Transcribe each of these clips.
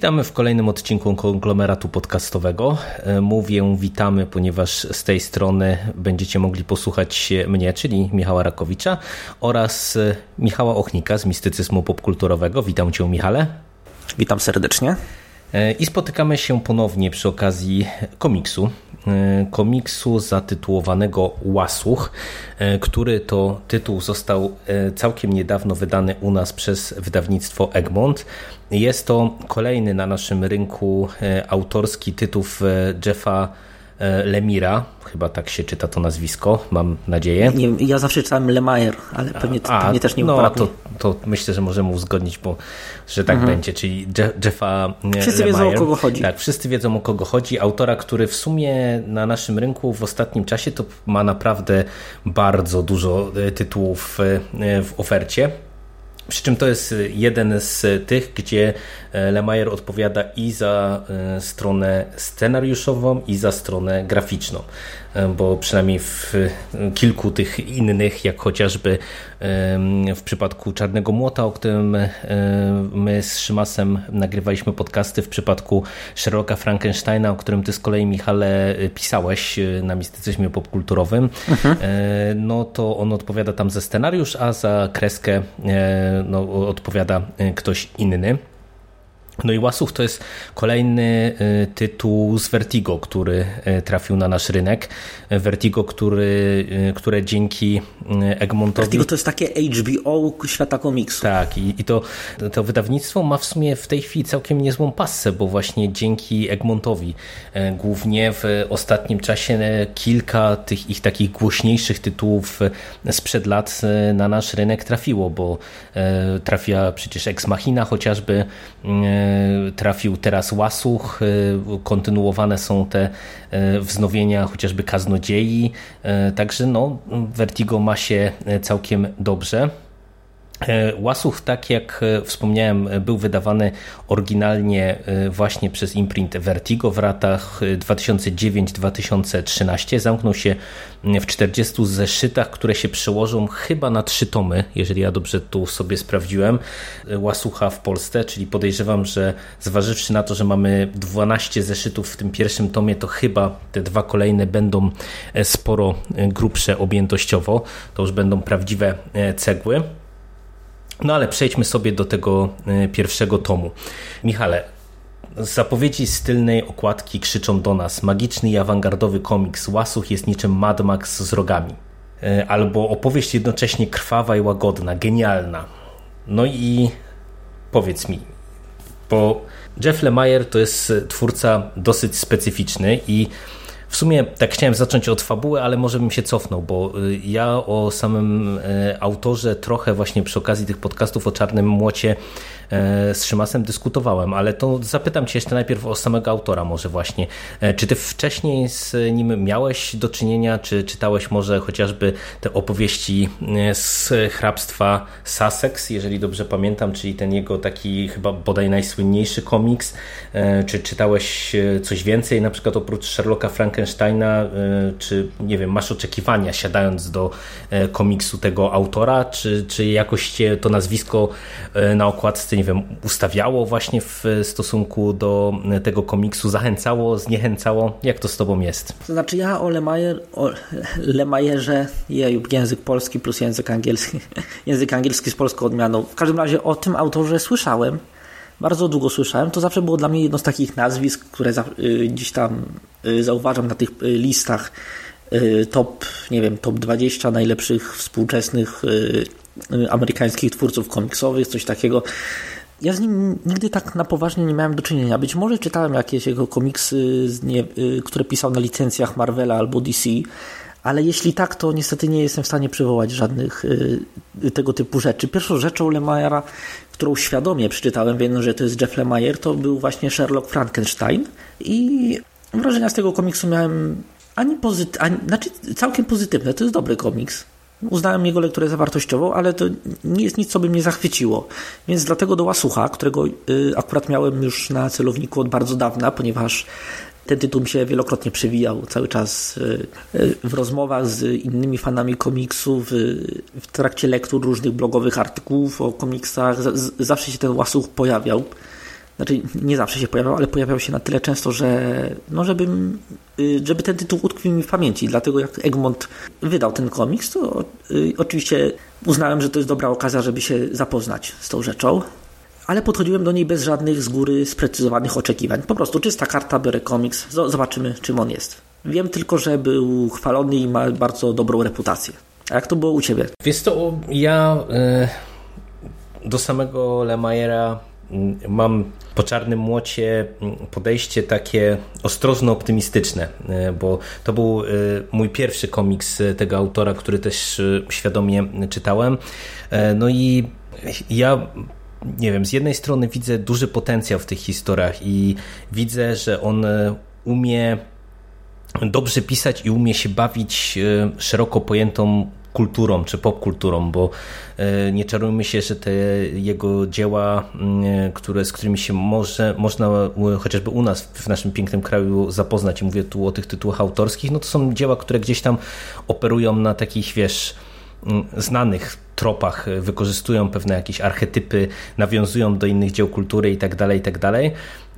Witamy w kolejnym odcinku konglomeratu podcastowego. E, mówię witamy, ponieważ z tej strony będziecie mogli posłuchać mnie, czyli Michała Rakowicza oraz e, Michała Ochnika z Mistycyzmu Popkulturowego. Witam Cię, Michale. Witam serdecznie. E, I spotykamy się ponownie przy okazji komiksu. Komiksu zatytułowanego Łasuch, który to tytuł został całkiem niedawno wydany u nas przez wydawnictwo Egmont. Jest to kolejny na naszym rynku autorski tytuł Jeffa Lemira, chyba tak się czyta to nazwisko, mam nadzieję. Nie, ja zawsze czytałem Lemire, ale pewnie, A, pewnie też nie No to, to myślę, że możemy uzgodnić, bo że tak mhm. będzie, czyli Jeffa Wszyscy Lemire. wiedzą o kogo chodzi. Tak, wszyscy wiedzą o kogo chodzi. Autora, który w sumie na naszym rynku w ostatnim czasie to ma naprawdę bardzo dużo tytułów w ofercie. Przy czym to jest jeden z tych, gdzie Lemire odpowiada i za stronę scenariuszową, i za stronę graficzną. Bo przynajmniej w kilku tych innych, jak chociażby w przypadku Czarnego Młota, o którym my z Szymasem nagrywaliśmy podcasty, w przypadku Sherlocka Frankensteina, o którym ty z kolei, Michale, pisałeś na mistycyzmie popkulturowym, mhm. no to on odpowiada tam za scenariusz, a za kreskę no, odpowiada ktoś inny. No i Łasuch to jest kolejny tytuł z Vertigo, który trafił na nasz rynek. Vertigo, który, które dzięki Egmontowi... Vertigo to jest takie HBO świata komiksu. Tak i, i to, to wydawnictwo ma w sumie w tej chwili całkiem niezłą passę, bo właśnie dzięki Egmontowi głównie w ostatnim czasie kilka tych ich takich głośniejszych tytułów sprzed lat na nasz rynek trafiło, bo trafia przecież Ex Machina chociażby trafił teraz Łasuch, kontynuowane są te wznowienia chociażby Kaznodziei, także no, Vertigo ma się całkiem dobrze. Łasuch, tak jak wspomniałem, był wydawany oryginalnie właśnie przez imprint Vertigo w latach 2009-2013. Zamknął się w 40 zeszytach, które się przełożą chyba na trzy tomy, jeżeli ja dobrze tu sobie sprawdziłem, Łasucha w Polsce, czyli podejrzewam, że zważywszy na to, że mamy 12 zeszytów w tym pierwszym tomie, to chyba te dwa kolejne będą sporo grubsze objętościowo. To już będą prawdziwe cegły. No ale przejdźmy sobie do tego pierwszego tomu. Michale, zapowiedzi z tylnej okładki krzyczą do nas magiczny i awangardowy komiks Łasuch jest niczym Mad Max z rogami. Albo opowieść jednocześnie krwawa i łagodna, genialna. No i powiedz mi, bo Jeff Lemire to jest twórca dosyć specyficzny i w sumie tak chciałem zacząć od fabuły, ale może bym się cofnął, bo ja o samym autorze trochę właśnie przy okazji tych podcastów o Czarnym Młocie z Szymasem dyskutowałem, ale to zapytam Cię jeszcze najpierw o samego autora może właśnie. Czy Ty wcześniej z nim miałeś do czynienia, czy czytałeś może chociażby te opowieści z hrabstwa Sussex, jeżeli dobrze pamiętam, czyli ten jego taki chyba bodaj najsłynniejszy komiks, czy czytałeś coś więcej, na przykład oprócz Sherlocka Frankensteina, czy nie wiem, masz oczekiwania siadając do komiksu tego autora, czy, czy jakoś Cię to nazwisko na okładce nie wiem, ustawiało właśnie w stosunku do tego komiksu, zachęcało, zniechęcało? Jak to z Tobą jest? To znaczy ja o Lemajer, o Lemajerze, język polski plus język angielski, język angielski z polską odmianą. W każdym razie o tym autorze słyszałem, bardzo długo słyszałem. To zawsze było dla mnie jedno z takich nazwisk, które gdzieś tam zauważam na tych listach top, nie wiem, top 20 najlepszych współczesnych amerykańskich twórców komiksowych, coś takiego. Ja z nim nigdy tak na poważnie nie miałem do czynienia. Być może czytałem jakieś jego komiksy, nie, które pisał na licencjach Marvela albo DC, ale jeśli tak, to niestety nie jestem w stanie przywołać żadnych y, tego typu rzeczy. Pierwszą rzeczą Lemayera, którą świadomie przeczytałem, wiem, że to jest Jeff Lemire, to był właśnie Sherlock Frankenstein i wrażenia z tego komiksu miałem ani pozytywne, znaczy całkiem pozytywne, to jest dobry komiks. Uznałem jego lekturę zawartościową, ale to nie jest nic, co by mnie zachwyciło. Więc dlatego do Łasucha, którego y, akurat miałem już na celowniku od bardzo dawna, ponieważ ten tytuł mi się wielokrotnie przewijał cały czas y, y, w rozmowach z innymi fanami komiksów, w trakcie lektur różnych blogowych artykułów o komiksach. Zawsze się ten Łasuch pojawiał. Znaczy, nie zawsze się pojawiał, ale pojawiał się na tyle często, że no, żebym, y, żeby ten tytuł utkwił mi w pamięci. Dlatego jak Egmont wydał ten komiks, to oczywiście uznałem, że to jest dobra okazja, żeby się zapoznać z tą rzeczą. Ale podchodziłem do niej bez żadnych z góry sprecyzowanych oczekiwań. Po prostu czysta karta, biorę komiks, zobaczymy czym on jest. Wiem tylko, że był chwalony i ma bardzo dobrą reputację. A jak to było u Ciebie? Wiesz to ja y, do samego Lemayera mam po czarnym młocie podejście takie ostrożno optymistyczne, e, bo to był e, mój pierwszy komiks tego autora, który też świadomie czytałem. No i ja nie wiem, z jednej strony widzę duży potencjał w tych historiach i widzę, że on umie dobrze pisać i umie się bawić szeroko pojętą kulturą czy popkulturą, bo e, nie czarujmy się, że te jego dzieła, mm, które, z którymi się może, można chociażby u nas w naszym pięknym kraju zapoznać, i mówię tu o tych tytułach autorskich, no to są dzieła, które gdzieś tam operują na takich, wiesz, mm, znanych tropach, wykorzystują pewne jakieś archetypy, nawiązują do innych dzieł kultury i tak dalej, i tak.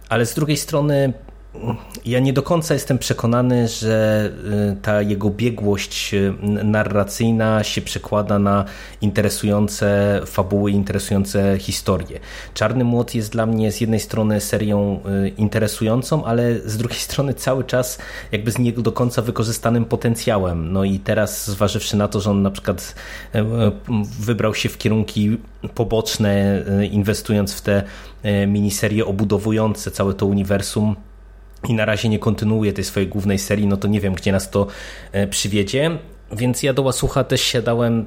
Ale z drugiej strony ja nie do końca jestem przekonany, że y, ta jego biegłość y, narracyjna się przekłada na interesujące fabuły, interesujące historie. Czarny Młot jest dla mnie z jednej strony serią y, interesującą, ale z drugiej strony cały czas jakby z nie do końca wykorzystanym potencjałem. No i teraz zważywszy na to, że on na przykład wybrał się w kierunki poboczne, inwestując w te miniserie obudowujące całe to uniwersum, i na razie nie kontynuuje tej swojej głównej serii, no to nie wiem, gdzie nas to e, przywiedzie. Więc ja do Łasucha też siadałem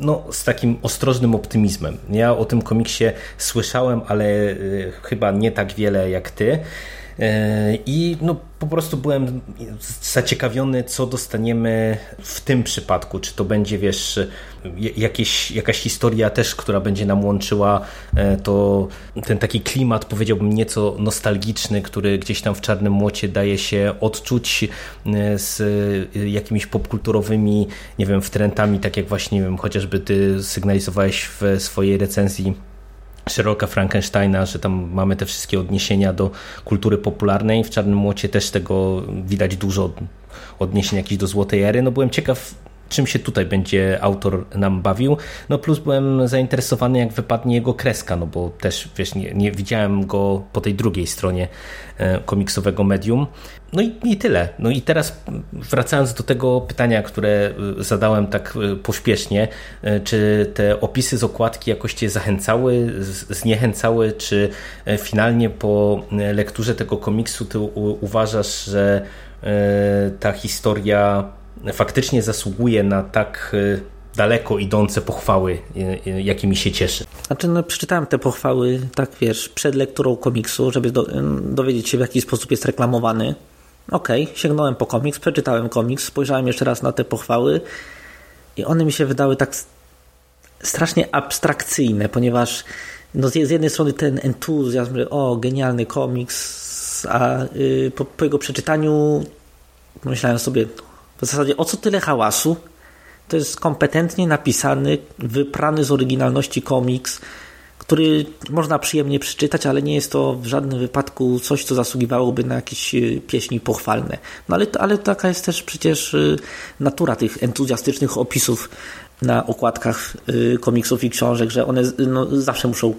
no, z takim ostrożnym optymizmem. Ja o tym komiksie słyszałem, ale e, chyba nie tak wiele jak ty. E, I no, po prostu byłem zaciekawiony, co dostaniemy w tym przypadku. Czy to będzie, wiesz, jakieś, jakaś historia też, która będzie nam łączyła e, to ten taki klimat, powiedziałbym, nieco nostalgiczny, który gdzieś tam w Czarnym Młocie daje się odczuć e, z jakimiś popkulturowymi, nie wiem, wtrętami, tak jak właśnie, nie wiem, chociażby ty sygnalizowałeś w swojej recenzji Sherlocka Frankensteina, że tam mamy te wszystkie odniesienia do kultury popularnej. W Czarnym Młocie też tego widać dużo odniesień jakichś do Złotej Ery. No byłem ciekaw, czym się tutaj będzie autor nam bawił. No plus byłem zainteresowany, jak wypadnie jego kreska, no bo też, wiesz, nie, nie widziałem go po tej drugiej stronie e, komiksowego medium. No i, i tyle. No i teraz wracając do tego pytania, które e, zadałem tak e, pośpiesznie, czy te opisy z okładki jakoś Cię zachęcały, zniechęcały, czy finalnie po lekturze tego komiksu Ty uważasz, że ta historia faktycznie zasługuje na tak y, daleko idące pochwały, y, y, jakimi się cieszy. Znaczy, no, przeczytałem te pochwały, tak wiesz, przed lekturą komiksu, żeby do, dowiedzieć się, w jaki sposób jest reklamowany. Okej, okay, sięgnąłem po komiks, przeczytałem komiks, spojrzałem jeszcze raz na te pochwały i one mi się wydały tak strasznie abstrakcyjne, ponieważ no, z jednej strony ten entuzjazm, że o, genialny komiks, a y, po, po jego przeczytaniu myślałem sobie, w zasadzie o co tyle hałasu? To jest kompetentnie napisany, wyprany z oryginalności komiks, który można przyjemnie przeczytać, ale nie jest to w żadnym wypadku coś, co zasługiwałoby na jakieś e, pieśni pochwalne. No ale, ale taka jest też przecież e, natura tych entuzjastycznych opisów na okładkach e, komiksów i książek, że one no, zawsze muszą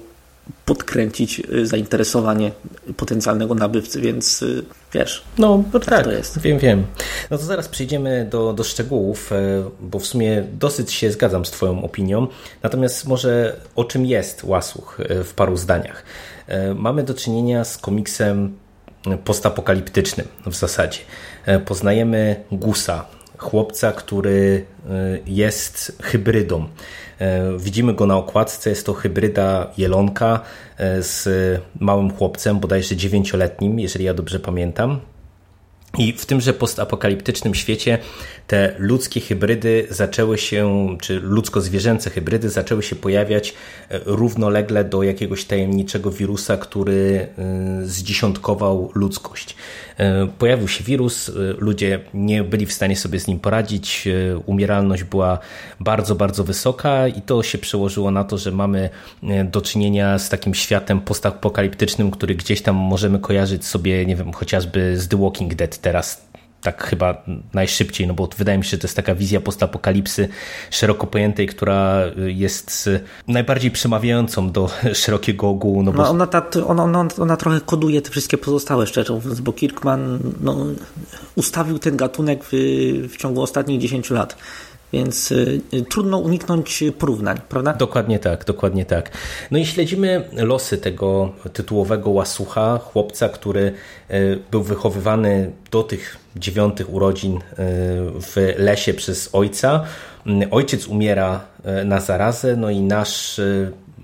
podkręcić y, zainteresowanie potencjalnego nabywcy, więc y, wiesz. No, tak, tak to jest. wiem, wiem. No to zaraz przejdziemy do, do szczegółów, e, bo w sumie dosyć się zgadzam z Twoją opinią. Natomiast może o czym jest Łasuch e, w paru zdaniach. E, mamy do czynienia z komiksem postapokaliptycznym w zasadzie. Poznajemy Gusa, chłopca, który jest hybrydą. Widzimy go na okładce, jest to hybryda jelonka z małym chłopcem, bodajże dziewięcioletnim, jeżeli ja dobrze pamiętam. I w tymże postapokaliptycznym świecie te ludzkie hybrydy zaczęły się, czy ludzko-zwierzęce hybrydy zaczęły się pojawiać e, równolegle do jakiegoś tajemniczego wirusa, który e, zdziesiątkował ludzkość. E, pojawił się wirus, ludzie nie byli w stanie sobie z nim poradzić, umieralność była bardzo, bardzo wysoka i to się przełożyło na to, że mamy do czynienia z takim światem postapokaliptycznym, który gdzieś tam możemy kojarzyć sobie, nie wiem, chociażby z The Walking Dead teraz tak chyba najszybciej, no bo wydaje mi się, że to jest taka wizja postapokalipsy szeroko pojętej, która jest najbardziej przemawiającą do szerokiego ogółu. No bo... no ona, ta, ona, ona, ona trochę koduje te wszystkie pozostałe, szczerze mówiąc, bo Kirkman no, ustawił ten gatunek w, w ciągu ostatnich 10 lat więc y, trudno uniknąć porównań, prawda? Dokładnie tak, dokładnie tak. No i śledzimy losy tego tytułowego łasucha, chłopca, który y, był wychowywany do tych dziewiątych urodzin y, w lesie przez ojca. Ojciec umiera na zarazę, no i nasz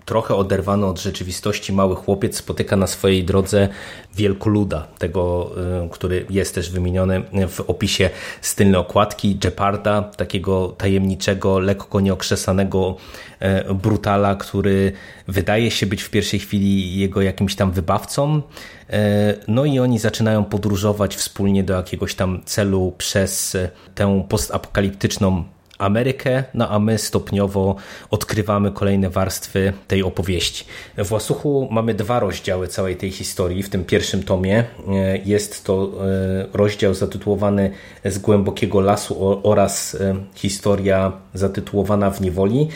trochę oderwany od rzeczywistości mały chłopiec spotyka na swojej drodze wielkoluda, tego, y, który jest też wymieniony w opisie stylnej okładki, Jeparda, takiego tajemniczego, lekko nieokrzesanego e, brutala, który wydaje się być w pierwszej chwili jego jakimś tam wybawcą. E, no i oni zaczynają podróżować wspólnie do jakiegoś tam celu przez tę postapokaliptyczną Amerykę, no a my stopniowo odkrywamy kolejne warstwy tej opowieści. W Łasuchu mamy dwa rozdziały całej tej historii. W tym pierwszym tomie e, jest to e, rozdział zatytułowany Z głębokiego lasu oraz e, historia zatytułowana w niewoli.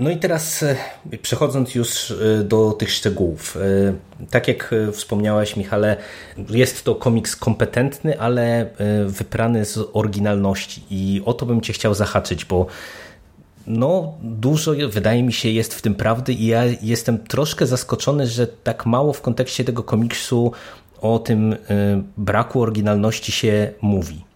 No i teraz e, przechodząc już e, do tych szczegółów. E, tak jak wspomniałeś, Michale, jest to komiks kompetentny, ale wyprany z oryginalności. I o to bym Cię chciał zahaczyć, bo no, dużo wydaje mi się jest w tym prawdy i ja jestem troszkę zaskoczony, że tak mało w kontekście tego komiksu o tym braku oryginalności się mówi.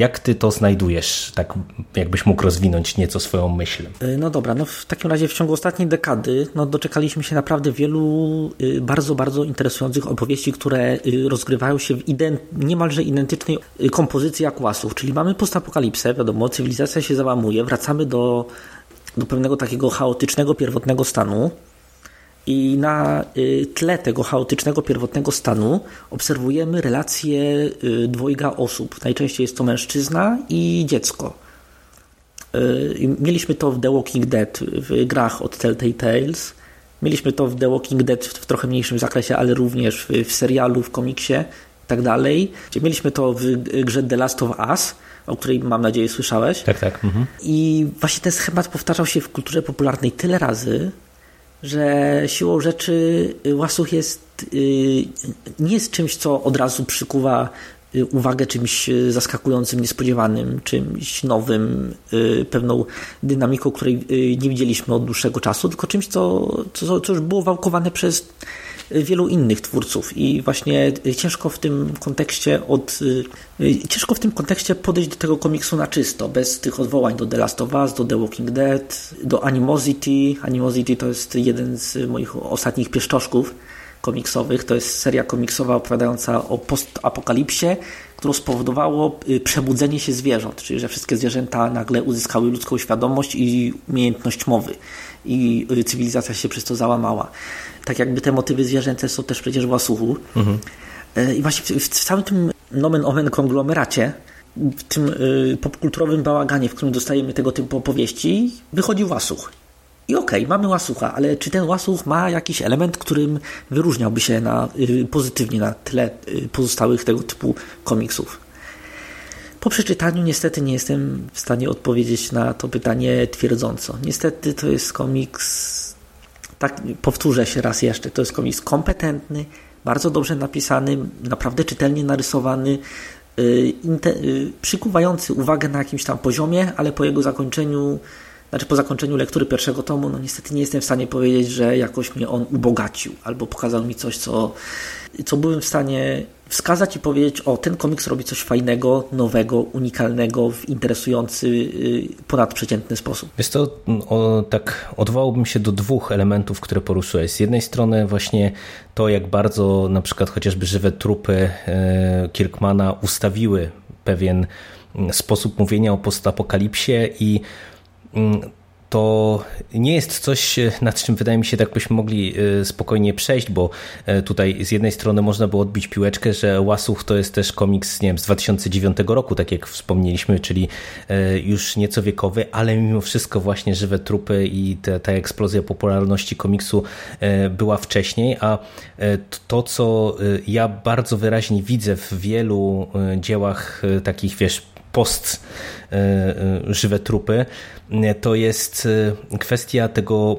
Jak ty to znajdujesz? Tak jakbyś mógł rozwinąć nieco swoją myśl. E, no dobra, no w takim razie w ciągu ostatniej dekady no doczekaliśmy się naprawdę wielu y, bardzo, bardzo interesujących opowieści, które y, rozgrywają się w ident niemalże identycznej y, kompozycji jak Łasów. Czyli mamy postapokalipsę, wiadomo, cywilizacja się załamuje, wracamy do, do pewnego takiego chaotycznego, pierwotnego stanu, i na y, tle tego chaotycznego, pierwotnego stanu obserwujemy relacje y, dwojga osób. Najczęściej jest to mężczyzna i dziecko. Y, mieliśmy to w The Walking Dead w grach od Telltale Tales. Mieliśmy to w The Walking Dead w trochę mniejszym zakresie, ale również w, serialu, w komiksie i tak dalej. Mieliśmy to w grze The Last of Us, o której mam nadzieję słyszałeś. Tak, tak. Mhm. I właśnie ten schemat powtarzał się w kulturze popularnej tyle razy, że siłą rzeczy y, łasuch jest, y, nie jest czymś, co od razu przykuwa y, uwagę czymś zaskakującym, niespodziewanym, czymś nowym, pewną dynamiką, której nie widzieliśmy od dłuższego czasu, tylko czymś, co, co, co już było wałkowane przez wielu innych twórców i właśnie ciężko w tym kontekście od ciężko w tym kontekście podejść do tego komiksu na czysto, bez tych odwołań do The Last of Us, do The Walking Dead, do Animosity. Animosity to jest jeden z moich ostatnich pieszczoszków komiksowych. To jest seria komiksowa opowiadająca o postapokalipsie, które spowodowało y, przebudzenie się zwierząt, czyli że wszystkie zwierzęta nagle uzyskały ludzką świadomość i umiejętność mowy i y, cywilizacja się przez to załamała. Tak jakby te motywy zwierzęce są też przecież w łasuchu. Mhm. Y, I właśnie w, w całym tym nomen omen konglomeracie, w tym popkulturowym bałaganie, w którym dostajemy tego typu opowieści, wychodzi łasuch. I okej, okay, mamy łasucha, ale czy ten łasuch ma jakiś element, którym wyróżniałby się na, y, pozytywnie na tle y, pozostałych tego typu komiksów? Po przeczytaniu niestety nie jestem w stanie odpowiedzieć na to pytanie twierdząco. Niestety to jest komiks, tak powtórzę się raz jeszcze, to jest komiks kompetentny, bardzo dobrze napisany, naprawdę czytelnie narysowany, yy, przykuwający uwagę na jakimś tam poziomie, ale po jego zakończeniu znaczy po zakończeniu lektury pierwszego tomu, no niestety nie jestem w stanie powiedzieć, że jakoś mnie on ubogacił, albo pokazał mi coś, co, co byłem w stanie wskazać i powiedzieć, o, ten komiks robi coś fajnego, nowego, unikalnego, w interesujący, y, ponadprzeciętny sposób. Wiesz to o, tak odwołałbym się do dwóch elementów, które poruszyłeś. Z jednej strony właśnie to, jak bardzo na przykład chociażby żywe trupy e, Kirkmana ustawiły pewien mm, sposób mówienia o postapokalipsie i mm, to nie jest coś, nad czym wydaje mi się, tak byśmy mogli e, spokojnie przejść, bo e, tutaj z jednej strony można było odbić piłeczkę, że Łasuch to jest też komiks nie wiem, z 2009 roku, tak jak wspomnieliśmy, czyli e, już nieco wiekowy, ale mimo wszystko właśnie żywe trupy i ta, ta eksplozja popularności komiksu była wcześniej, a to, co ja bardzo wyraźnie widzę w wielu dziełach takich, wiesz, post żywe trupy, to jest e, kwestia tego,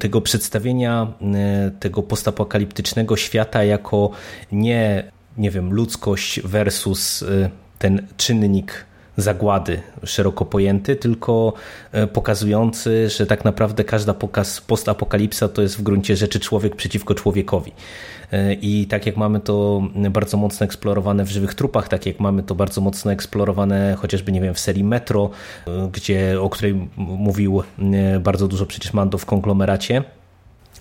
tego przedstawienia e, tego postapokaliptycznego świata jako nie, nie wiem, ludzkość versus e, ten czynnik zagłady szeroko pojęty, tylko pokazujący, że tak naprawdę każda pokaz postapokalipsa to jest w gruncie rzeczy człowiek przeciwko człowiekowi. I tak jak mamy to bardzo mocno eksplorowane w żywych trupach, tak jak mamy to bardzo mocno eksplorowane chociażby, nie wiem, w serii Metro, gdzie, o której mówił bardzo dużo przecież Mando w konglomeracie,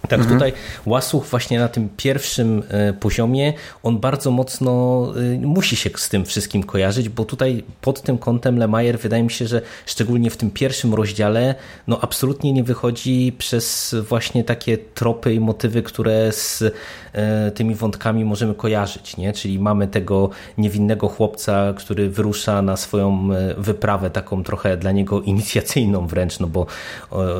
tak, mhm. tutaj Łasuch właśnie na tym pierwszym e, poziomie, on bardzo mocno e, musi się z tym wszystkim kojarzyć, bo tutaj pod tym kątem Lemajer wydaje mi się, że szczególnie w tym pierwszym rozdziale, no absolutnie nie wychodzi przez właśnie takie tropy i motywy, które z e, tymi wątkami możemy kojarzyć, nie? Czyli mamy tego niewinnego chłopca, który wyrusza na swoją wyprawę, taką trochę dla niego inicjacyjną wręcz, no bo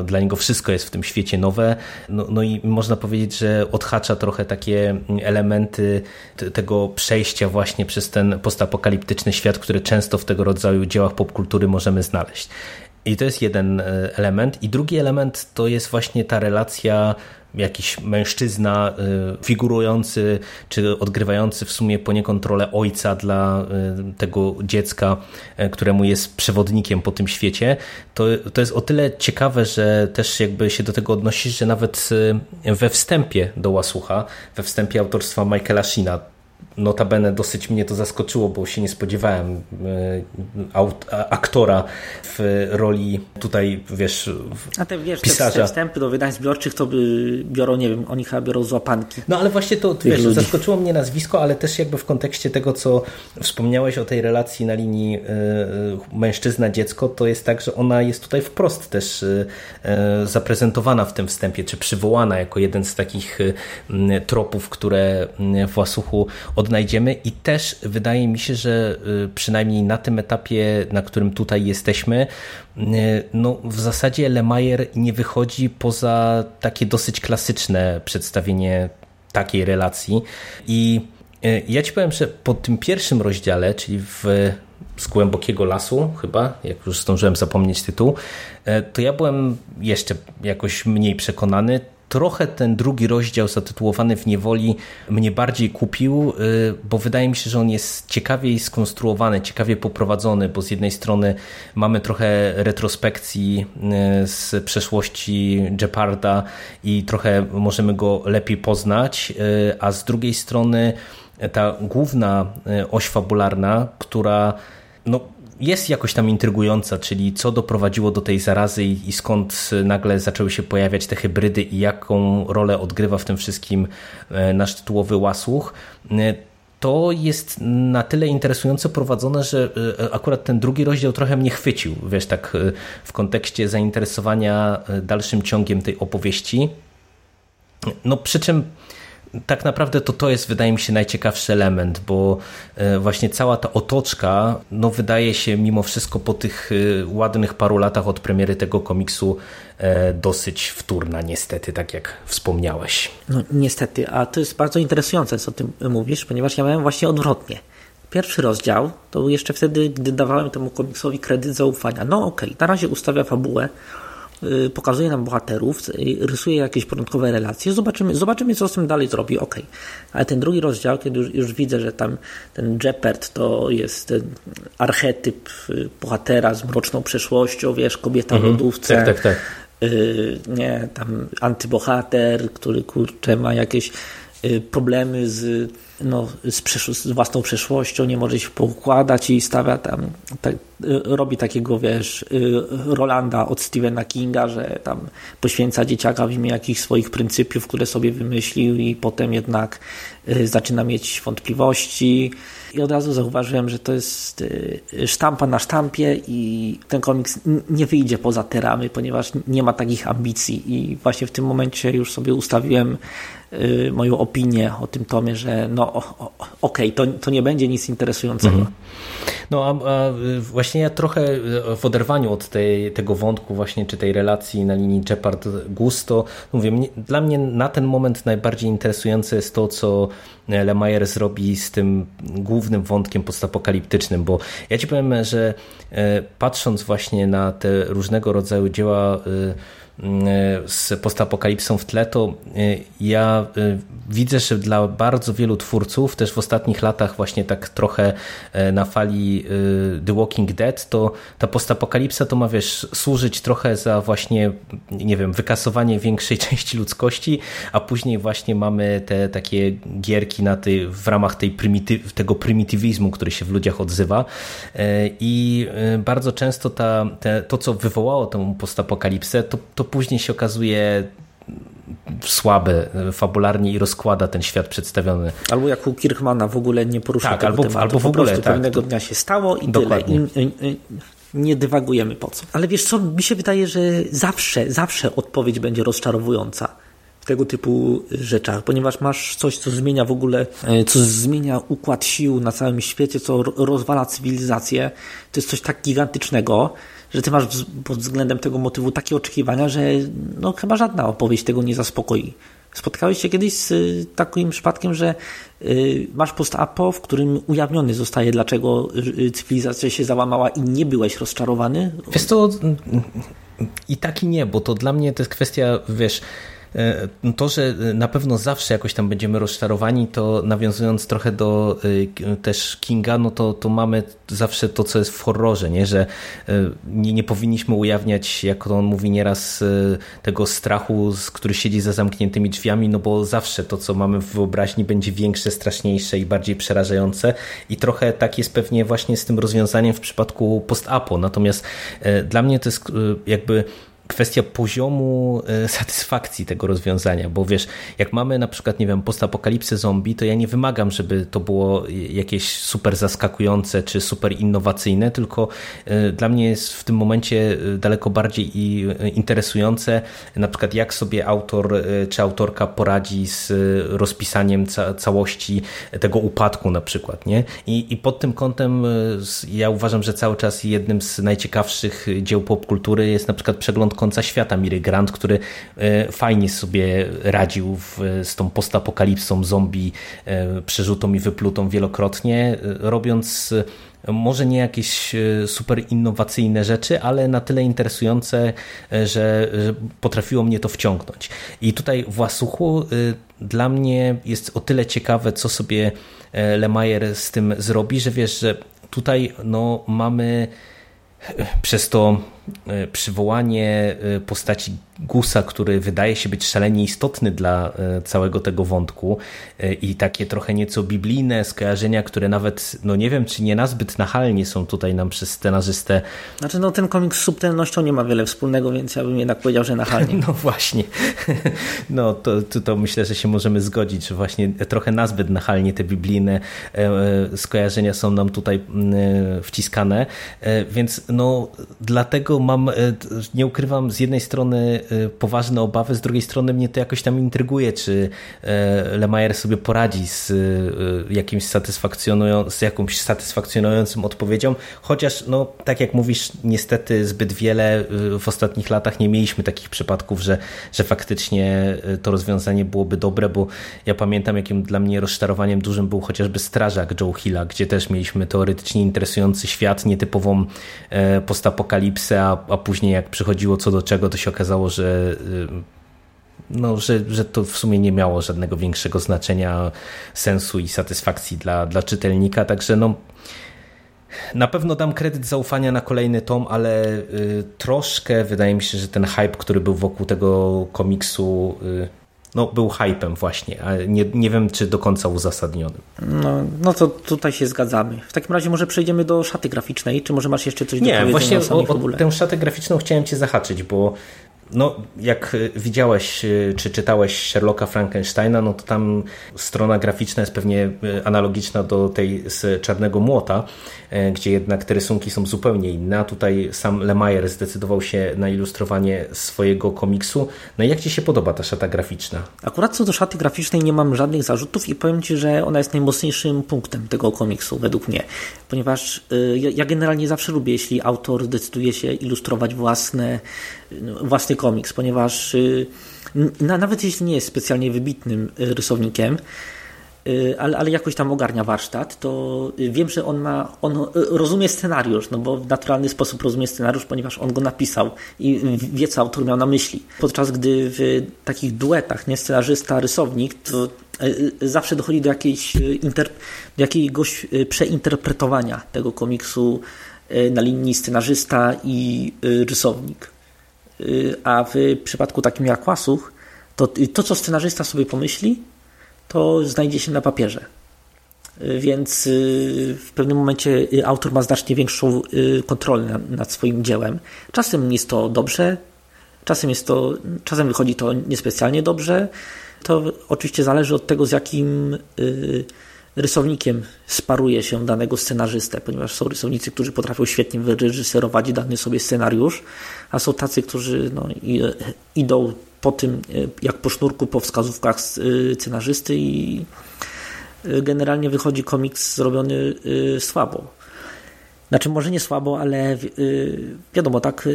dla niego wszystko jest w tym świecie nowe, no, no i i można powiedzieć, że odhacza trochę takie elementy tego przejścia właśnie przez ten postapokaliptyczny świat, który często w tego rodzaju dziełach popkultury możemy znaleźć. I to jest jeden e, element. I drugi element to jest właśnie ta relacja jakiś mężczyzna y, figurujący czy odgrywający w sumie poniekąd rolę ojca dla y, tego dziecka, któremu jest przewodnikiem po tym świecie, to, to jest o tyle ciekawe, że też jakby się do tego odnosi, że nawet we wstępie do Łasucha, we wstępie autorstwa Michaela Sheena, Notabene dosyć mnie to zaskoczyło, bo się nie spodziewałem e, aktora w roli tutaj, wiesz, A te, wiesz, pisarza. te wstępy do wydań zbiorczych to by biorą, nie wiem, oni chyba biorą złapanki. No ale właśnie to, wiesz, ludzi. zaskoczyło mnie nazwisko, ale też jakby w kontekście tego, co wspomniałeś o tej relacji na linii e, mężczyzna-dziecko, to jest tak, że ona jest tutaj wprost też e, zaprezentowana w tym wstępie, czy przywołana jako jeden z takich tropów, które w Łasuchu odnajdziemy i też wydaje mi się, że y, przynajmniej na tym etapie, na którym tutaj jesteśmy, y, no w zasadzie Lemajer nie wychodzi poza takie dosyć klasyczne przedstawienie takiej relacji. I y, ja ci powiem, że po tym pierwszym rozdziale, czyli w z głębokiego lasu, chyba, jak już zdążyłem zapomnieć tytuł, to ja byłem jeszcze jakoś mniej przekonany trochę ten drugi rozdział zatytułowany w niewoli mnie bardziej kupił, y, bo wydaje mi się, że on jest ciekawiej skonstruowany, ciekawie poprowadzony, bo z jednej strony mamy trochę retrospekcji y, z przeszłości Jeparda i trochę możemy go lepiej poznać, y, a z drugiej strony ta główna oś fabularna, która no, jest jakoś tam intrygująca, czyli co doprowadziło do tej zarazy i, skąd nagle zaczęły się pojawiać te hybrydy i jaką rolę odgrywa w tym wszystkim e, nasz tytułowy łasłuch e, to jest na tyle interesująco prowadzone, że e, akurat ten drugi rozdział trochę mnie chwycił, wiesz, tak w kontekście zainteresowania dalszym ciągiem tej opowieści. No przy czym tak naprawdę to to jest, wydaje mi się, najciekawszy element, bo e, właśnie cała ta otoczka, no wydaje się mimo wszystko po tych e, ładnych paru latach od premiery tego komiksu e, dosyć wtórna, niestety, tak jak wspomniałeś. No niestety, a to jest bardzo interesujące, co ty mówisz, ponieważ ja miałem właśnie odwrotnie. Pierwszy rozdział to jeszcze wtedy, gdy dawałem temu komiksowi kredyt zaufania. No okej, okay, na razie ustawia fabułę, pokazuje nam bohaterów, y, rysuje jakieś początkowe relacje, zobaczymy, zobaczymy co z tym dalej zrobi, ok. Ale ten drugi rozdział, kiedy już, już widzę, że tam ten Jeppert to jest ten archetyp y, bohatera z mroczną przeszłością, wiesz, kobieta w lodówce. Tak, tak, tak. y, nie, tam antybohater, który kurczę ma jakieś y, problemy z, no, z, z własną przeszłością, nie może się poukładać i stawia tam, tak, robi takiego, wiesz, y, Rolanda od Stephena Kinga, że tam poświęca dzieciaka w imię jakichś swoich pryncypiów, które sobie wymyślił i potem jednak y, zaczyna mieć wątpliwości. I od razu zauważyłem, że to jest sztampa na sztampie i ten komiks nie wyjdzie poza te ramy, ponieważ nie ma takich ambicji. I właśnie w tym momencie już sobie ustawiłem moją opinię o tym tomie, że no okej, to, to nie będzie nic interesującego. No a, a y, właśnie ja trochę y, w oderwaniu od tej, tego wątku właśnie, czy tej relacji na linii Shepard-Gusto, mówię, dla mnie na ten moment najbardziej interesujące jest to, co Lemaier zrobi z tym głównym wątkiem postapokaliptycznym, bo ja ci powiem, że e, patrząc właśnie na te różnego rodzaju dzieła y, z postapokalipsą w tle, to y, ja widzę, że dla bardzo wielu twórców, też w ostatnich latach właśnie tak trochę e, na fali The Walking Dead, to ta postapokalipsa to ma, wiesz, służyć trochę za właśnie, nie wiem, wykasowanie większej części ludzkości, a później właśnie mamy te takie gierki na tej, w ramach tej prymityw, tego prymitywizmu, który się w ludziach odzywa E, i e, bardzo często ta, te, to, co wywołało tę postapokalipsę, to, to później się okazuje słabe e, fabularnie i rozkłada ten świat przedstawiony. Albo jak u Kirkmana w ogóle nie porusza Tak, tego albo- tematu. albo w po ogóle, tak. pewnego dnia się stało i Dokładnie. tyle. I, i, i, nie dywagujemy po co. Ale wiesz co, mi się wydaje, że zawsze, zawsze odpowiedź będzie rozczarowująca tego typu rzeczach, ponieważ masz coś, co zmienia w ogóle, e, co zmienia układ sił na całym świecie, co ro- rozwala cywilizację. To jest coś tak gigantycznego, że ty masz pod względem tego motywu takie oczekiwania, że no chyba żadna opowieść tego nie zaspokoi. Spotkałeś się kiedyś z y, takim przypadkiem, że y, masz post-apo, w którym ujawniony zostaje, dlaczego cywilizacja się załamała i nie byłeś rozczarowany? Wiesz to i tak i nie, bo to dla mnie to jest kwestia, wiesz, e, to, że na pewno zawsze jakoś tam będziemy rozczarowani, to nawiązując trochę do e, też Kinga, no to, to mamy zawsze to, co jest w horrorze, nie? że e, nie, nie powinniśmy ujawniać, jak on mówi nieraz, e, tego strachu, który siedzi za zamkniętymi drzwiami, no bo zawsze to, co mamy w wyobraźni, będzie większe, straszniejsze i bardziej przerażające i trochę tak jest pewnie właśnie z tym rozwiązaniem w przypadku post-apo, natomiast e, dla mnie to jest e, jakby kwestia poziomu e, satysfakcji tego rozwiązania, bo wiesz, jak mamy na przykład, nie wiem, postapokalipsę zombie, to ja nie wymagam, żeby to było jakieś super zaskakujące czy super innowacyjne, tylko e, dla mnie jest w tym momencie e, daleko bardziej i interesujące, na przykład jak sobie autor czy autorka poradzi z rozpisaniem ca całości tego upadku na przykład, nie? I, i pod tym kątem ja uważam, że cały czas jednym z najciekawszych dzieł popkultury jest na przykład przegląd końca świata Miry Grant, który e, fajnie sobie radził w, z tą postapokalipsą zombie e, przerzutą i wyplutą wielokrotnie, e, robiąc może nie jakieś super innowacyjne rzeczy, ale na tyle interesujące, że, potrafiło mnie to wciągnąć. I tutaj w Łasuchu dla mnie jest o tyle ciekawe, co sobie Lemaier z tym zrobi, że wiesz, że tutaj no, mamy przez to przywołanie e, postaci Gusa, który wydaje się być szalenie istotny dla e, całego tego wątku e, i takie trochę nieco biblijne skojarzenia, które nawet, no nie wiem, czy nie nazbyt nachalnie są tutaj nam przez scenarzystę Znaczy, no ten komiks z subtelnością nie ma wiele wspólnego, więc ja bym jednak powiedział, że nachalnie. No właśnie. No to, to, to myślę, że się możemy zgodzić, że właśnie trochę nazbyt nachalnie te biblijne e, e, skojarzenia są nam tutaj m, e, wciskane, E, więc no dlatego mam, e, nie ukrywam, z jednej strony e, poważne obawy, z drugiej strony mnie to jakoś tam intryguje, czy e, Lemaier sobie poradzi z jakimś satysfakcjonują, z jakąś satysfakcjonującą odpowiedzią, chociaż no tak jak mówisz, niestety zbyt wiele w ostatnich latach nie mieliśmy takich przypadków, że, że faktycznie to rozwiązanie byłoby dobre, bo ja pamiętam jakim dla mnie rozczarowaniem dużym był chociażby Strażak Joe Hilla, gdzie też mieliśmy teoretycznie interesujący świat, nietypową postapokalipsę, a, a później jak przychodziło co do czego, to się okazało, że no, że, że to w sumie nie miało żadnego większego znaczenia, sensu i satysfakcji dla, dla czytelnika, także no na pewno dam kredyt zaufania na kolejny tom, ale y, troszkę wydaje mi się, że ten hype, który był wokół tego komiksu, y, no, był hypem właśnie, a nie, nie wiem, czy do końca uzasadnionym. No, no to tutaj się zgadzamy. W takim razie może przejdziemy do szaty graficznej, czy może masz jeszcze coś do Nie, powiedzenia właśnie o o, o tę szatę graficzną chciałem cię zahaczyć, bo no, jak widziałeś czy czytałeś Sherlocka Frankensteina, no to tam strona graficzna jest pewnie analogiczna do tej z Czarnego Młota, gdzie jednak te rysunki są zupełnie inne. A tutaj sam Lemire zdecydował się na ilustrowanie swojego komiksu. No i jak Ci się podoba ta szata graficzna? Akurat co do szaty graficznej nie mam żadnych zarzutów i powiem Ci, że ona jest najmocniejszym punktem tego komiksu według mnie, ponieważ y, ja generalnie zawsze lubię, jeśli autor decyduje się ilustrować własne, własny komiks, ponieważ y, nawet jeśli nie jest specjalnie wybitnym y, rysownikiem, ale, ale jakoś tam ogarnia warsztat, to wiem, że on ma, on rozumie scenariusz, no bo w naturalny sposób rozumie scenariusz, ponieważ on go napisał i wie, co autor miał na myśli. Podczas gdy w takich duetach, nie scenarzysta, rysownik, to zawsze dochodzi do, jakiejś inter, do jakiegoś przeinterpretowania tego komiksu na linii scenarzysta i rysownik. A w przypadku takim jak Łasuch, to to, co scenarzysta sobie pomyśli, to znajdzie się na papierze. Więc w pewnym momencie autor ma znacznie większą kontrolę nad swoim dziełem. Czasem jest to dobrze, czasem jest to, czasem wychodzi to niespecjalnie dobrze. To oczywiście zależy od tego, z jakim rysownikiem sparuje się danego scenarzystę, ponieważ są rysownicy, którzy potrafią świetnie wyreżyserować dany sobie scenariusz, a są tacy, którzy no, idą po tym, jak po sznurku, po wskazówkach scenarzysty i generalnie wychodzi komiks zrobiony słabo. Znaczy może nie słabo, ale wiadomo, tak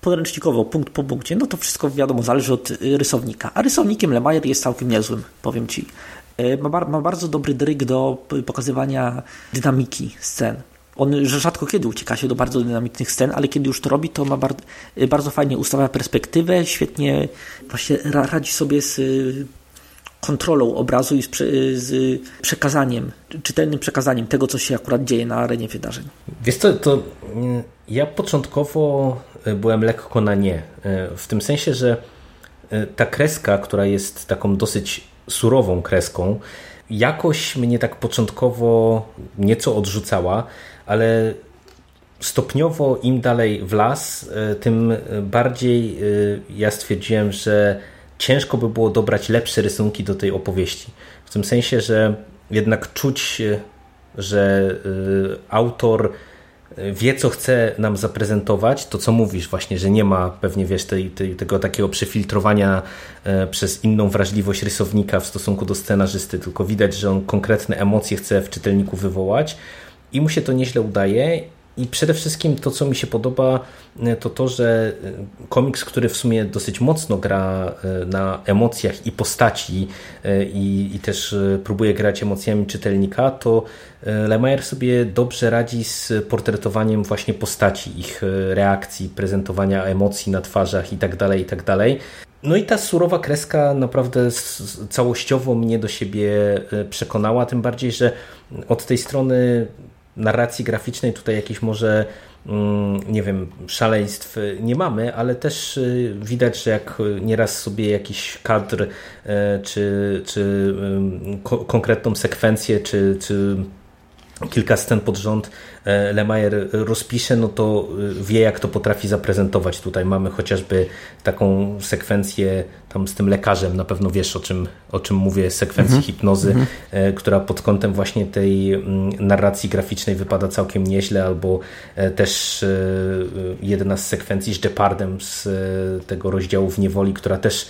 podręcznikowo, punkt po punkcie, no to wszystko wiadomo, zależy od rysownika. A rysownikiem Lemire jest całkiem niezłym, powiem Ci. Ma, ma bardzo dobry dryg do pokazywania dynamiki scen. On rzadko kiedy ucieka się do bardzo dynamicznych scen, ale kiedy już to robi, to ma bardzo, bardzo fajnie ustawia perspektywę, świetnie właśnie radzi sobie z kontrolą obrazu i z, z przekazaniem, czytelnym przekazaniem tego, co się akurat dzieje na arenie wydarzeń. Wiesz co, to ja początkowo byłem lekko na nie. W tym sensie, że ta kreska, która jest taką dosyć surową kreską, jakoś mnie tak początkowo nieco odrzucała, ale stopniowo im dalej w las, tym bardziej ja stwierdziłem, że ciężko by było dobrać lepsze rysunki do tej opowieści. W tym sensie, że jednak czuć, że autor wie, co chce nam zaprezentować, to co mówisz właśnie, że nie ma pewnie, wiesz, tej, tej, tego takiego przefiltrowania przez inną wrażliwość rysownika w stosunku do scenarzysty, tylko widać, że on konkretne emocje chce w czytelniku wywołać i mu się to nieźle udaje i przede wszystkim to, co mi się podoba, to to, że komiks, który w sumie dosyć mocno gra na emocjach i postaci i, i też próbuje grać emocjami czytelnika, to Lemire sobie dobrze radzi z portretowaniem właśnie postaci, ich reakcji, prezentowania emocji na twarzach itd., itd. No i ta surowa kreska naprawdę całościowo mnie do siebie przekonała, tym bardziej, że od tej strony narracji graficznej tutaj jakieś może nie wiem, szaleństw nie mamy, ale też widać, że jak nieraz sobie jakiś kadr czy, czy konkretną sekwencję, czy, czy kilka scen pod rząd Lemire rozpisze, no to wie jak to potrafi zaprezentować. Tutaj mamy chociażby taką sekwencję tam z tym lekarzem, na pewno wiesz o czym, o czym mówię, sekwencji Mhm. hipnozy, która pod kątem właśnie tej narracji graficznej wypada całkiem nieźle, albo też jedna z sekwencji z Jepardem z tego rozdziału w niewoli, która też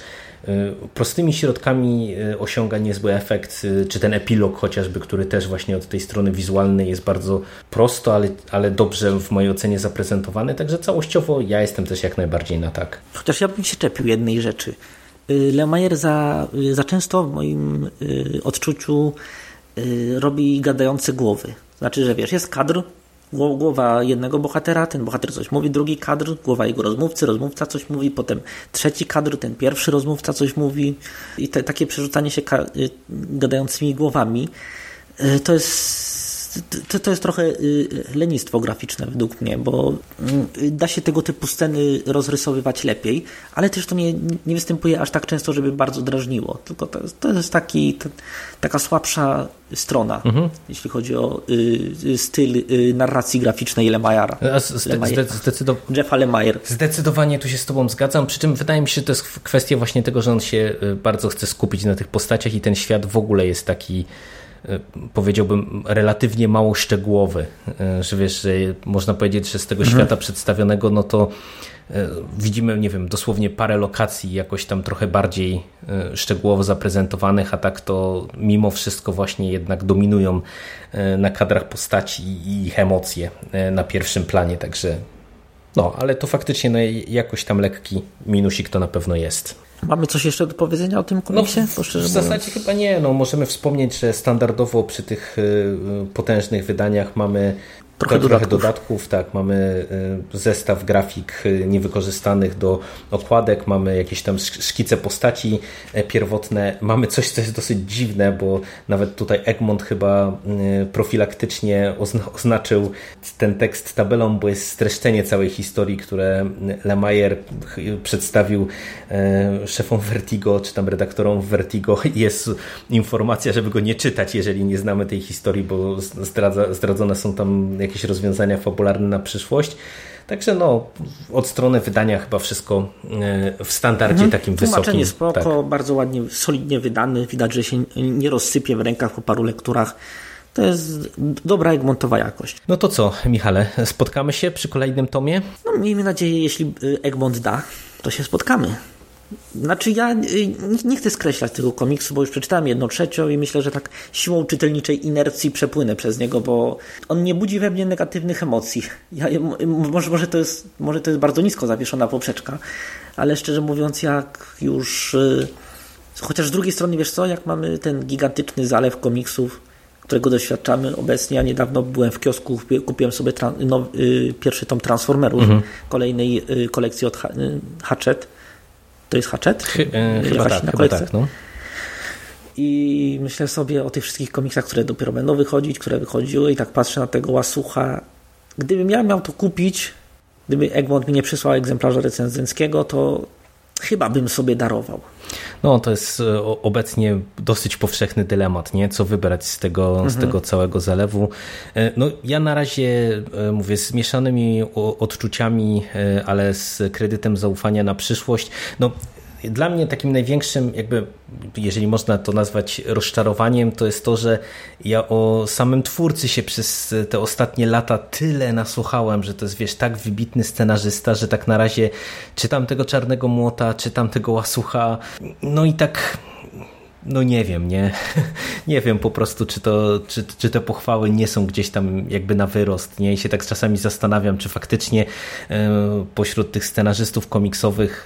prostymi środkami osiąga niezły efekt, czy ten epilog chociażby, który też właśnie od tej strony wizualnej jest bardzo prosto, ale, ale dobrze w mojej ocenie zaprezentowany, także całościowo ja jestem też jak najbardziej na tak. Chociaż ja bym się czepił jednej rzeczy. Lemire za, za często w moim odczuciu robi gadające głowy. Znaczy, że wiesz, jest kadr, Głowa jednego bohatera, ten bohater coś mówi, drugi kadr, głowa jego rozmówcy, rozmówca coś mówi, potem trzeci kadr, ten pierwszy rozmówca coś mówi i te, takie przerzucanie się y, gadającymi głowami y, to jest to, to jest trochę y, lenistwo graficzne według mnie, bo mm, da się tego typu sceny rozrysowywać lepiej, ale też to nie, nie występuje aż tak często, żeby bardzo drażniło. Tylko to jest, to jest taki, to, taka słabsza strona, jeśli chodzi o y, y, styl y, narracji graficznej Lemayara. A z- zde- Lemire- zde- zdecydowanie. Jeffa Lemire. Zdecydowanie tu się z Tobą zgadzam, przy czym wydaje mi się, że to jest kwestia właśnie tego, że on się y, bardzo chce skupić na tych postaciach i ten świat w ogóle jest taki, y, powiedziałbym, relatywnie mało szczegółowy, y, że wiesz, że można powiedzieć, że z tego świata przedstawionego, no to y, widzimy, nie wiem, dosłownie parę lokacji jakoś tam trochę bardziej szczegółowo zaprezentowanych, a tak to mimo wszystko właśnie jednak dominują na kadrach postaci i ich emocje na pierwszym planie, także no, ale to faktycznie no, jakoś tam lekki minusik to na pewno jest. Mamy coś jeszcze do powiedzenia o tym komiksie? Bo No, w, w zasadzie chyba nie. No, możemy wspomnieć, że standardowo przy tych y, y, potężnych wydaniach mamy Trochę trochę dodatków. dodatków. Tak, mamy y, zestaw grafik y, niewykorzystanych do okładek, mamy jakieś tam sz- szkice postaci e, pierwotne. Mamy coś, co jest dosyć dziwne, bo nawet tutaj Egmont chyba y, profilaktycznie ozna- oznaczył ten tekst tabelą, bo jest streszczenie całej historii, które Lemaier ch- przedstawił e, szefom Vertigo, czy tam redaktorom Vertigo. Jest informacja, żeby go nie czytać, jeżeli nie znamy tej historii, bo zdradza, zdradzone są tam jakieś rozwiązania fabularne na przyszłość. Także no, od strony wydania chyba wszystko e, w standardzie takim Tłumaczenie wysokim. spoko, Tak. bardzo ładnie, solidnie wydany. Widać, że się nie rozsypie w rękach po paru lekturach. To jest dobra Egmontowa jakość. No to co, Michale, spotkamy się przy kolejnym tomie? No, miejmy nadzieję, jeśli y, Egmont da, to się spotkamy. Znaczy ja y, nie- chcę skreślać tego komiksu, bo już przeczytałem jedną trzecią i myślę, że tak siłą czytelniczej inercji przepłynę przez niego, bo on nie budzi we mnie negatywnych emocji. Ja, może, może, to jest, może to jest bardzo nisko zawieszona poprzeczka, ale szczerze mówiąc, jak już... y, Chociaż z drugiej strony, wiesz co, jak mamy ten gigantyczny zalew komiksów, którego doświadczamy obecnie. Ja niedawno byłem w kiosku, kupi- kupiłem sobie now, y, pierwszy tom Transformerów kolejnej y, kolekcji od ha- y, Hatchet. To jest Hatchet? Chy- e, chyba tak, inna chyba tak. No. I myślę sobie o tych wszystkich komiksach, które dopiero będą wychodzić, które wychodziły i tak patrzę na tego łasucha. Gdybym ja miał to kupić, gdyby Egmont mi nie przysłał egzemplarza recenzenckiego, to chyba bym sobie darował. No, to jest e, obecnie dosyć powszechny dylemat, nie? Co wybrać z tego, z tego całego zalewu. E, No, ja na razie e, mówię z mieszanymi odczuciami, ale z kredytem zaufania na przyszłość. No, dla mnie takim największym, jakby, jeżeli można to nazwać rozczarowaniem, to jest to, że ja o samym twórcy się przez te ostatnie lata tyle nasłuchałem, że to jest, wiesz, tak wybitny scenarzysta, że tak na razie czytam tego Czarnego Młota, czytam tego Łasucha, no i tak no nie wiem, nie, nie wiem po prostu, czy, to, czy, czy te pochwały nie są gdzieś tam jakby na wyrost, nie? I się tak czasami zastanawiam, czy faktycznie e, pośród tych scenarzystów komiksowych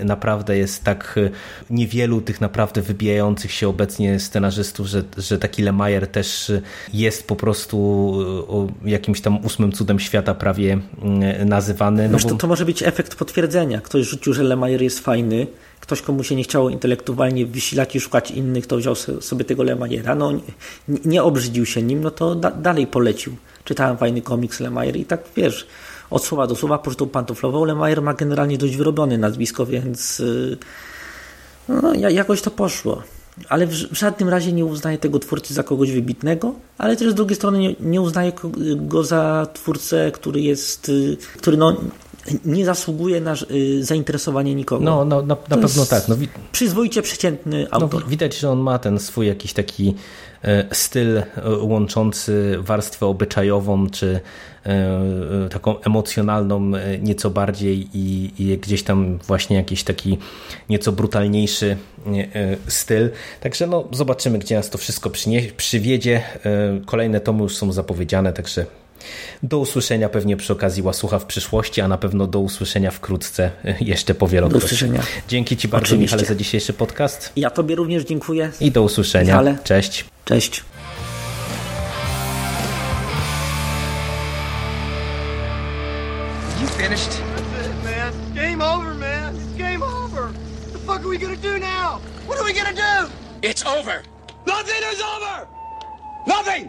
e, naprawdę jest tak e, niewielu tych naprawdę wybijających się obecnie scenarzystów, że, że taki Lemaier też jest po prostu jakimś tam ósmym cudem świata prawie nazywany. No bo- to, to może być efekt potwierdzenia. Ktoś rzucił, że Lemaier jest fajny, ktoś komu się nie chciało intelektualnie wysilać i szukać innych, to wziął sobie tego Lemaiera, no nie, nie obrzydził się nim, no to da, dalej polecił. Czytałem fajny komiks Lemaier i tak wiesz, od słowa do słowa pocztą pantoflową. Lemaier ma generalnie dość wyrobione nazwisko, więc yy, no, ja- jakoś to poszło. Ale w, w żadnym razie nie uznaję tego twórcy za kogoś wybitnego, ale też z drugiej strony nie, nie uznaję go za twórcę, który jest, y, który no, nie zasługuje na y, zainteresowanie nikogo. no, no na, na pewno tak. No, Przyzwoicie przeciętny No, autor. wi- widać, że on ma ten swój jakiś taki e, styl e, łączący warstwę obyczajową, czy e, taką emocjonalną nieco bardziej i, i gdzieś tam właśnie jakiś taki nieco brutalniejszy styl. Także no, zobaczymy, gdzie nas to wszystko przynie, przywiedzie. Kolejne tomy już są zapowiedziane, także do usłyszenia pewnie przy okazji Łasucha w przyszłości, a na pewno do usłyszenia wkrótce e, jeszcze po Do wielokroć. usłyszenia. Dzięki Ci bardzo, Oczywiście. Michale, za dzisiejszy podcast. Ja Tobie również dziękuję. I do usłyszenia. Michale. Cześć. Cześć. You finished? That's it, man. Game over, man. It's game over. What the fuck are we gonna do now? What are we gonna do? It's over. Nothing is over. Nothing.